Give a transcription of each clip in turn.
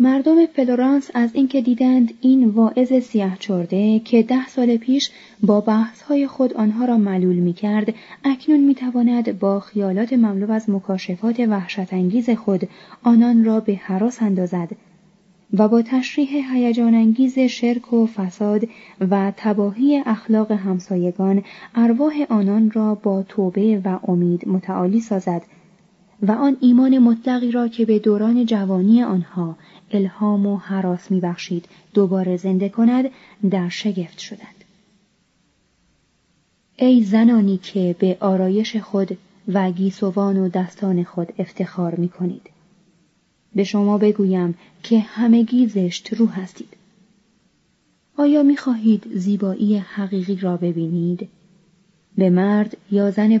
مردم فلورانس از اینکه دیدند این واعظ سیاه چرده که ده سال پیش با بحثهای خود آنها را ملول می کرد اکنون می تواند با خیالات مملو از مکاشفات وحشت انگیز خود آنان را به حراس اندازد و با تشریح هیجان انگیز شرک و فساد و تباهی اخلاق همسایگان ارواح آنان را با توبه و امید متعالی سازد. و آن ایمان مطلقی را که به دوران جوانی آنها الهام و حراس میبخشید دوباره زنده کند در شگفت شدند ای زنانی که به آرایش خود و گیسوان و دستان خود افتخار می کنید. به شما بگویم که همگی زشت رو هستید. آیا می خواهید زیبایی حقیقی را ببینید؟ به مرد یا زن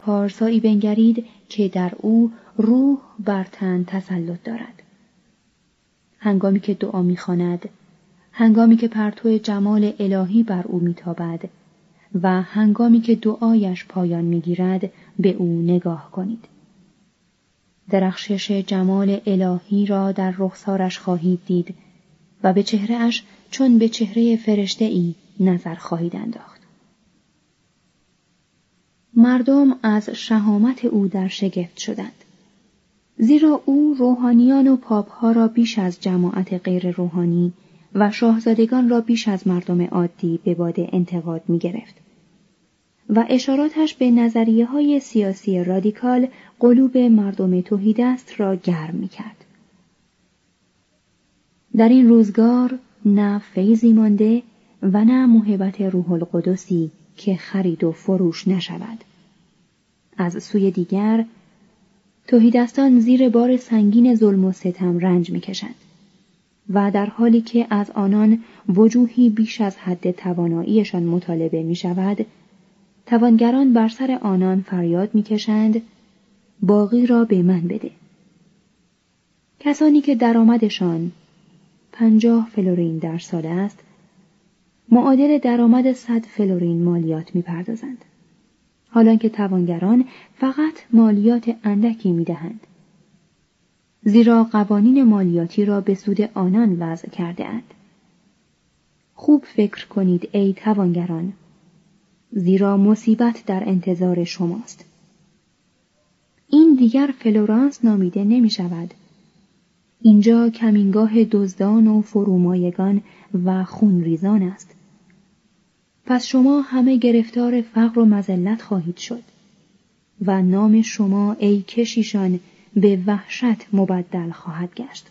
پارسایی بنگرید که در او روح بر تن تسلط دارد. هنگامی که دعا می‌خواند هنگامی که پرتو جمال الهی بر او میتابد و هنگامی که دعایش پایان می‌گیرد به او نگاه کنید. درخشش جمال الهی را در رخسارش خواهید دید و به چهرهش چون به چهره فرشته ای نظر خواهید انداخت. مردم از شهامت او در شگفت شدند زیرا او روحانیان و پاپها را بیش از جماعت غیر روحانی و شاهزادگان را بیش از مردم عادی به باد انتقاد می گرفت. و اشاراتش به نظریه های سیاسی رادیکال قلوب مردم توحیدست را گرم می کرد. در این روزگار نه فیضی مانده و نه محبت روح القدسی که خرید و فروش نشود. از سوی دیگر توحیدستان زیر بار سنگین ظلم و ستم رنج می‌کشند و در حالی که از آنان وجوهی بیش از حد تواناییشان مطالبه می شود، توانگران بر سر آنان فریاد می‌کشند باقی را به من بده. کسانی که درآمدشان پنجاه فلورین در سال است، معادل درآمد صد فلورین مالیات می‌پردازند. حالا که توانگران فقط مالیات اندکی می دهند. زیرا قوانین مالیاتی را به سود آنان وضع کرده اند. خوب فکر کنید ای توانگران زیرا مصیبت در انتظار شماست. این دیگر فلورانس نامیده نمی شود. اینجا کمینگاه دزدان و فرومایگان و خونریزان است. پس شما همه گرفتار فقر و مزلت خواهید شد و نام شما ای کشیشان به وحشت مبدل خواهد گشت.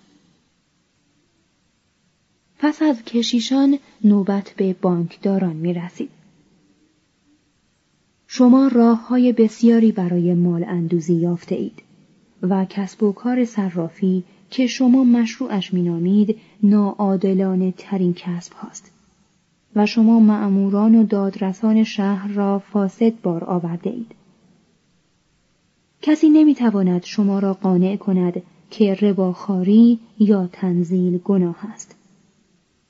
پس از کشیشان نوبت به بانکداران می رسید. شما راه های بسیاری برای مال اندوزی یافته اید و کسب و کار صرافی که شما مشروعش مینامید ناعادلانه ترین کسب هاست و شما معموران و دادرسان شهر را فاسد بار آورده اید. کسی نمی‌تواند شما را قانع کند که رباخاری یا تنزیل گناه است.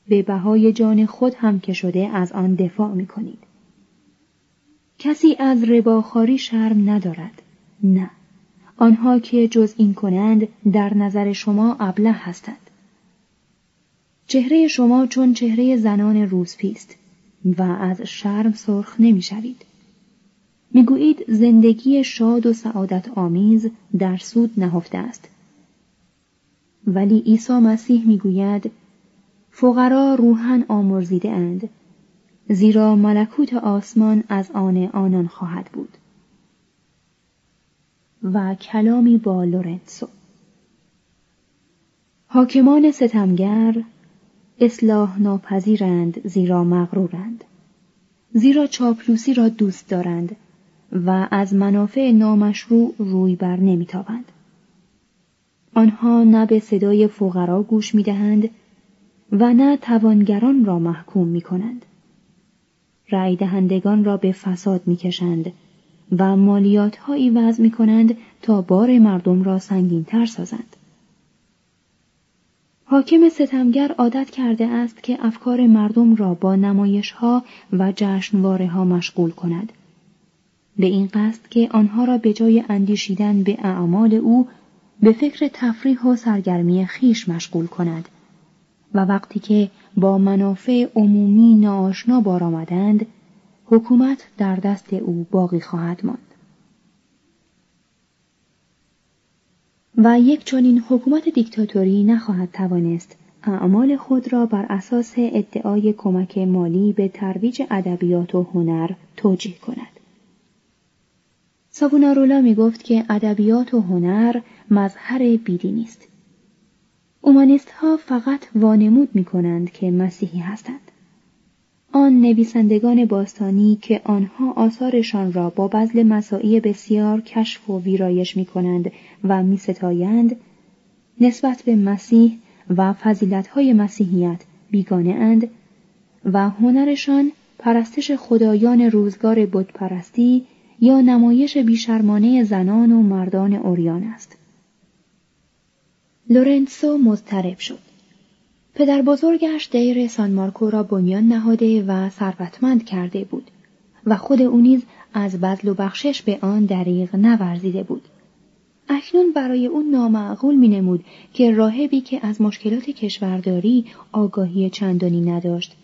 به بهای جان خود هم که شده از آن دفاع می کنید. کسی از رباخاری شرم ندارد. نه. آنها که جز این کنند در نظر شما ابله هستند. چهره شما چون چهره زنان روزپیست و از شرم سرخ شوید. می‌گویید زندگی شاد و سعادت آمیز در سود نهفته است. ولی عیسی مسیح می‌گوید فقرا روحن آمرزیده اند زیرا ملکوت آسمان از آن آنان خواهد بود و کلامی با لورنسو حاکمان ستمگر اصلاح ناپذیرند زیرا مغرورند زیرا چاپلوسی را دوست دارند و از منافع نامشروع روی بر نمیتابند آنها نه به صدای فقرا گوش می‌دهند و نه توانگران را محکوم می کنند. رای دهندگان را به فساد می کشند و مالیات هایی وضع می کنند تا بار مردم را سنگین تر سازند. حاکم ستمگر عادت کرده است که افکار مردم را با نمایش ها و جشنواره ها مشغول کند. به این قصد که آنها را به جای اندیشیدن به اعمال او به فکر تفریح و سرگرمی خیش مشغول کند و وقتی که با منافع عمومی ناآشنا بار آمدند حکومت در دست او باقی خواهد ماند و یک چنین حکومت دیکتاتوری نخواهد توانست. اعمال خود را بر اساس ادعای کمک مالی به ترویج ادبیات و هنر توجیه کند. ساوونارولا می گفت که ادبیات و هنر مظهر بیدینی است اومانیست ها فقط وانمود می کنند که مسیحی هستند. آن نویسندگان باستانی که آنها آثارشان را با بذل مساعی بسیار کشف و ویرایش می کنند و می ستایند، نسبت به مسیح و های مسیحیت بیگانه اند و هنرشان پرستش خدایان روزگار بت‌پرستی یا نمایش بی‌شرمانه زنان و مردان عریان است. لورنسو مضطرب شد. پدر بزرگش دیر سان مارکو را بنیان نهاده و ثروتمند کرده بود و خود او نیز از بذل و بخشش به آن دریغ نورزیده بود. اکنون برای او نامعقول می نمود که راهبی که از مشکلات کشورداری آگاهی چندانی نداشت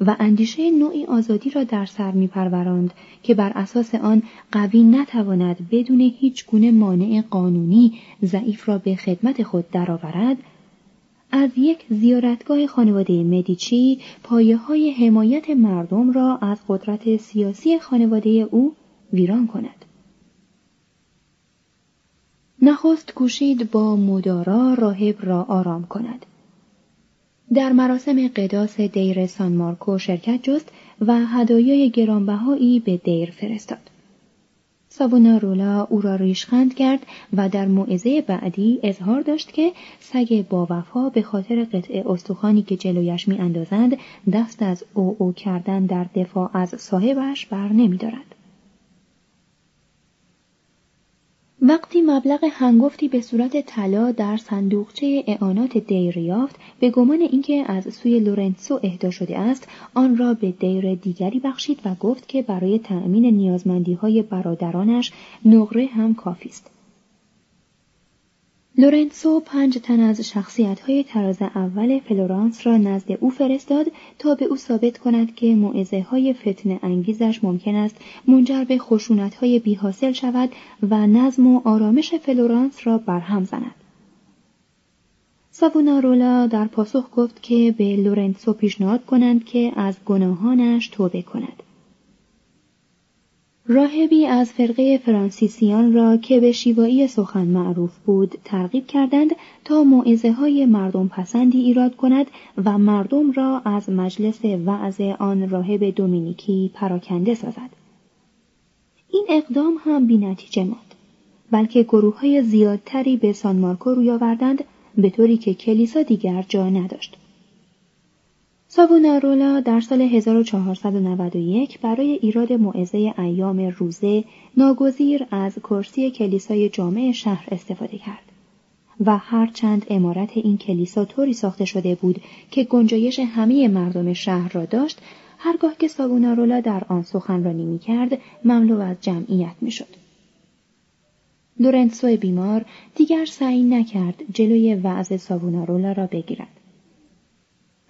و اندیشه نوعی آزادی را در سر می پروراند که بر اساس آن قوی نتواند بدون هیچ گونه مانع قانونی ضعیف را به خدمت خود درآورد از یک زیارتگاه خانواده مدیچی پایه های حمایت مردم را از قدرت سیاسی خانواده او ویران کند. نخست کوشید با مدارا راهب را آرام کند. در مراسم قداس دیر سان مارکو شرکت جست و هدایای گرانبهایی به دیر فرستاد. رولا او را ریشخند کرد و در موعظه بعدی اظهار داشت که سگ با وفا به خاطر قطع استخوانی که جلویش می اندازند دست از عوعو کردن در دفاع از صاحبش بر نمی دارد. وقتی مبلغ هنگفتی به صورت طلا در صندوقچه اعانات دیر یافت به گمان اینکه از سوی لورنسو اهدا شده است آن را به دیر دیگری بخشید و گفت که برای تأمین نیازمندی های برادرانش نقره هم کافی است. لورنسو پنج تن از شخصیت های تراز اول فلورانس را نزد او فرستاد تا به او ثابت کند که موعظه های فتنه انگیزش ممکن است منجر به خشونت های بی حاصل شود و نظم و آرامش فلورانس را برهم زند. ساوونارولا در پاسخ گفت که به لورنسو پیشنهاد کنند که از گناهانش توبه کند. راهبی از فرقه فرانسیسیان را که به شیوایی سخن معروف بود ترغیب کردند تا معزه های مردم پسندی ایراد کند و مردم را از مجلس وعظ آن راهب دومینیکی پراکنده سازد. این اقدام هم بی نتیجه ماند. بلکه گروه های زیادتری به سان مارکو روی آوردند به طوری که کلیسا دیگر جا نداشت. ساوونارولا در سال 1491 برای ایراد معزه ایام روزه ناگزیر از کرسی کلیسای جامع شهر استفاده کرد و هرچند عمارت این کلیسا طوری ساخته شده بود که گنجایش همه مردم شهر را داشت هرگاه که ساوونارولا در آن سخنرانی می کرد مملو از جمعیت می شد. لورنسو بیمار دیگر سعی نکرد جلوی وعظ ساوونارولا را بگیرد.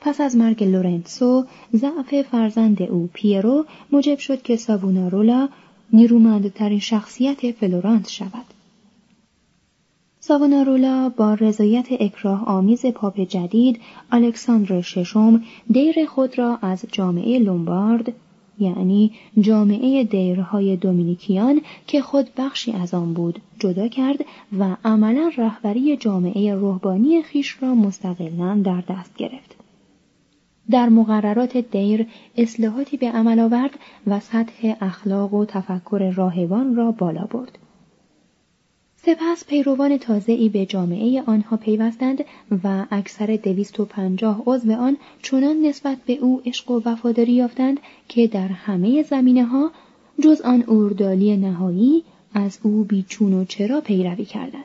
پس از مرگ لورنسو ضعف فرزند او پیرو موجب شد که ساوونارولا نیرومندترین شخصیت فلورانس شود. ساوونارولا با رضایت اکراه آمیز پاپ جدید الکساندر ششم دیر خود را از جامعه لومبارد یعنی جامعه دیرهای دومینیکیان که خود بخشی از آن بود جدا کرد و عملا رهبری جامعه روحانی خیش را مستقلا در دست گرفت. در مقررات دیر اصلاحاتی به عمل آورد و سطح اخلاق و تفکر راهبان را بالا برد. سپس پیروان ای به جامعه آنها پیوستند و اکثر دویست و پنجاه عضو آن چنان نسبت به او عشق و وفاداری یافتند که در همه زمینه ها جز آن اوردالی نهایی از او بیچون و چرا پیروی کردند.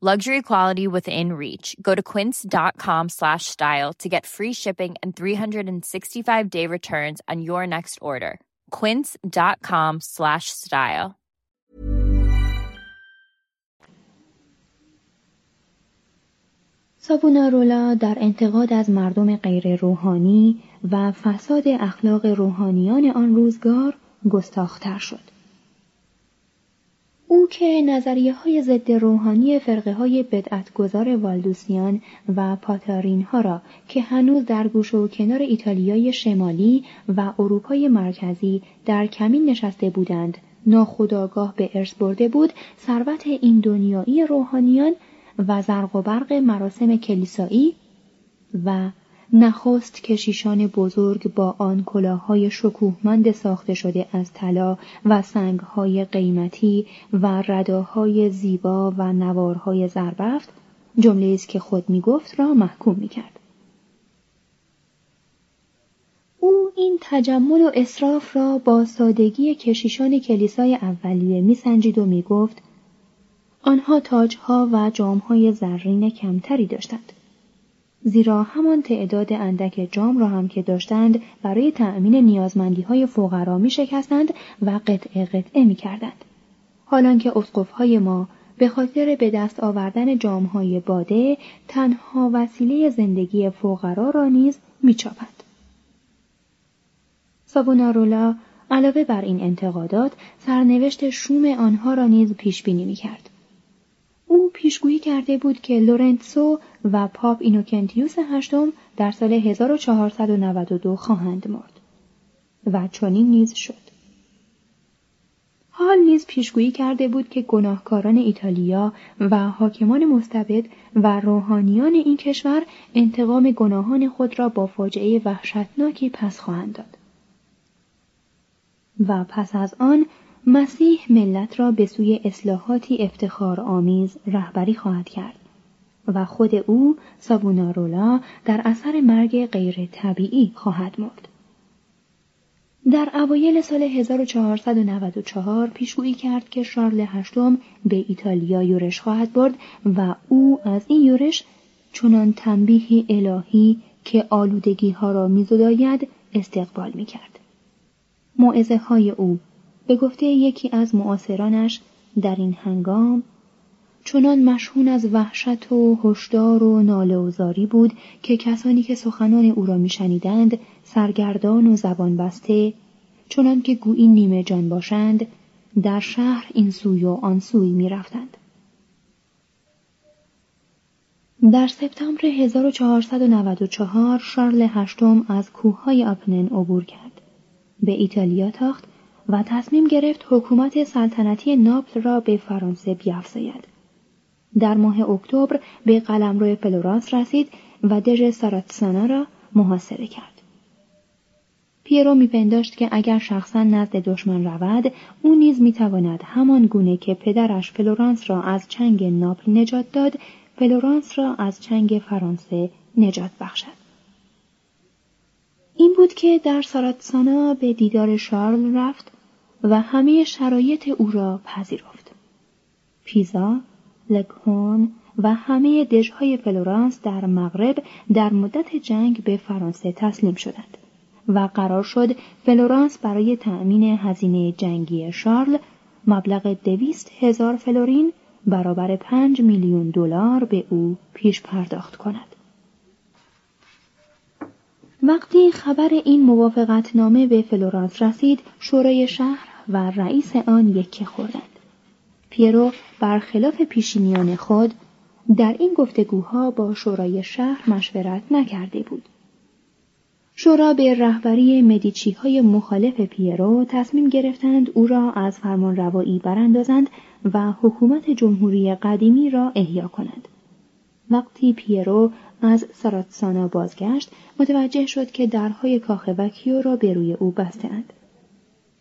Luxury quality within reach. Go to quince.com slash style to get free shipping and 365 day returns on your next order. quince.com slash style سابونارولا در انتقاد از مردم غیر روحانی و فساد اخلاق روحانیان آن روزگار گستاختر شد. او که نظریه های ضد روحانی فرقه های بدعتگذار والدوسیان و پاتارین ها را که هنوز در گوش و کنار ایتالیای شمالی و اروپای مرکزی در کمین نشسته بودند ناخداگاه به ارث برده بود ثروت این دنیایی روحانیان و زرق و برق مراسم کلیسایی و نخست کشیشان بزرگ با آن کلاههای شکوهمند ساخته شده از طلا و سنگهای قیمتی و رداهای زیبا و نوارهای زربفت جمله است که خود می گفت را محکوم می کرد. او این تجمل و اصراف را با سادگی کشیشان کلیسای اولیه میسنجید و می‌گفت آنها تاجها و جامهای زرین کمتری داشتند زیرا همان تعداد اندک جام را هم که داشتند برای تأمین نیازمندی های فقرا می شکستند و قطعه قطعه می کردند. حالان که های ما به خاطر به دست آوردن جامهای باده تنها وسیله زندگی فقرا را نیز می چاپند. سابونارولا علاوه بر این انتقادات سرنوشت شوم آنها را نیز پیش بینی می کرد. او پیشگویی کرده بود که لورنسو و پاپ اینوکنتیوس هشتم در سال 1492 خواهند مرد و چنین نیز شد. حال نیز پیشگویی کرده بود که گناهکاران ایتالیا و حاکمان مستبد و روحانیان این کشور انتقام گناهان خود را با فاجعه وحشتناکی پس خواهند داد. و پس از آن مسیح ملت را به سوی اصلاحاتی افتخار آمیز رهبری خواهد کرد و خود او سابونارولا در اثر مرگ غیر طبیعی خواهد مرد. در اوایل سال 1494 پیشگویی کرد که شارل هشتم به ایتالیا یورش خواهد برد و او از این یورش چنان تنبیه الهی که آلودگی ها را میزداید استقبال می کرد. های او به گفته یکی از معاصرانش در این هنگام چنان مشهون از وحشت و هشدار و ناله و زاری بود که کسانی که سخنان او را میشنیدند سرگردان و زبان بسته چنان که گویی نیمه جان باشند در شهر این سوی و آن سوی می رفتند. در سپتامبر 1494 شارل هشتم از کوههای آپنن عبور کرد. به ایتالیا تاخت و تصمیم گرفت حکومت سلطنتی ناپل را به فرانسه بیافزاید. در ماه اکتبر به قلمرو فلورانس رسید و دژ ساراتسانا را محاصره کرد. پیرو میپنداشت که اگر شخصا نزد دشمن رود او نیز می‌تواند همان گونه که پدرش فلورانس را از چنگ ناپل نجات داد فلورانس را از چنگ فرانسه نجات بخشد این بود که در ساراتسانا به دیدار شارل رفت و همه شرایط او را پذیرفت. پیزا، لگهورن و همه دژهای فلورانس در مغرب در مدت جنگ به فرانسه تسلیم شدند و قرار شد فلورانس برای تأمین هزینه جنگی شارل مبلغ دویست هزار فلورین برابر پنج میلیون دلار به او پیش پرداخت کند. وقتی خبر این موافقت نامه به فلورانس رسید شورای شهر و رئیس آن یکه خوردند پیرو برخلاف پیشینیان خود در این گفتگوها با شورای شهر مشورت نکرده بود شورا به رهبری مدیچی های مخالف پیرو تصمیم گرفتند او را از فرمان روایی براندازند و حکومت جمهوری قدیمی را احیا کنند. وقتی پیرو از ساراتسانا بازگشت متوجه شد که درهای کاخ وکیو را به روی او بستند.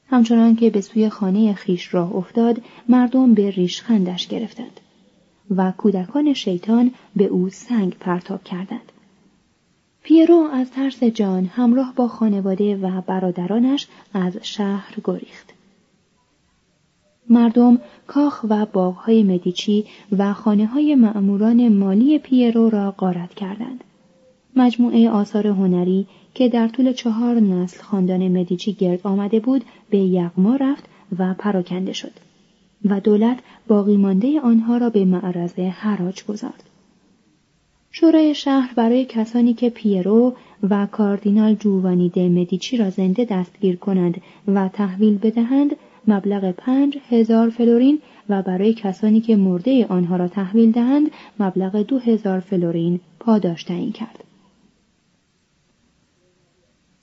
همچنان که به سوی خانه خیش راه افتاد مردم به ریشخندش گرفتند و کودکان شیطان به او سنگ پرتاب کردند. پیرو از ترس جان همراه با خانواده و برادرانش از شهر گریخت. مردم کاخ و باغهای مدیچی و خانه های معموران مالی پیرو را غارت کردند. مجموعه آثار هنری که در طول چهار نسل خاندان مدیچی گرد آمده بود به یغما رفت و پراکنده شد و دولت باقی مانده آنها را به معرض حراج گذارد. شورای شهر برای کسانی که پیرو و کاردینال جووانی د مدیچی را زنده دستگیر کنند و تحویل بدهند مبلغ پنج هزار فلورین و برای کسانی که مرده آنها را تحویل دهند مبلغ دو هزار فلورین پاداش تعیین کرد.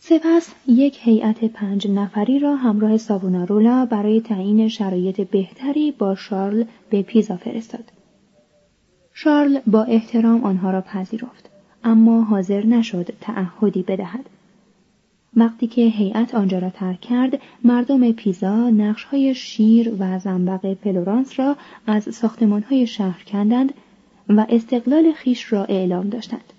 سپس یک هیئت پنج نفری را همراه ساوونارولا برای تعیین شرایط بهتری با شارل به پیزا فرستاد. شارل با احترام آنها را پذیرفت اما حاضر نشد تعهدی بدهد وقتی که هیئت آنجا را ترک کرد مردم پیزا نقشهای شیر و زنبق فلورانس را از ساختمانهای شهر کندند و استقلال خویش را اعلام داشتند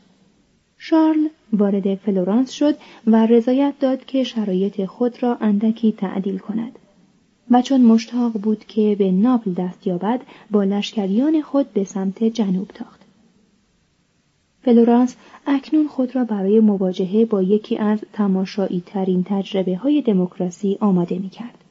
شارل وارد فلورانس شد و رضایت داد که شرایط خود را اندکی تعدیل کند و چون مشتاق بود که به ناپل دست یابد با لشکریان خود به سمت جنوب تاخت فلورانس اکنون خود را برای مواجهه با یکی از تماشایی ترین تجربه های دموکراسی آماده می کرد.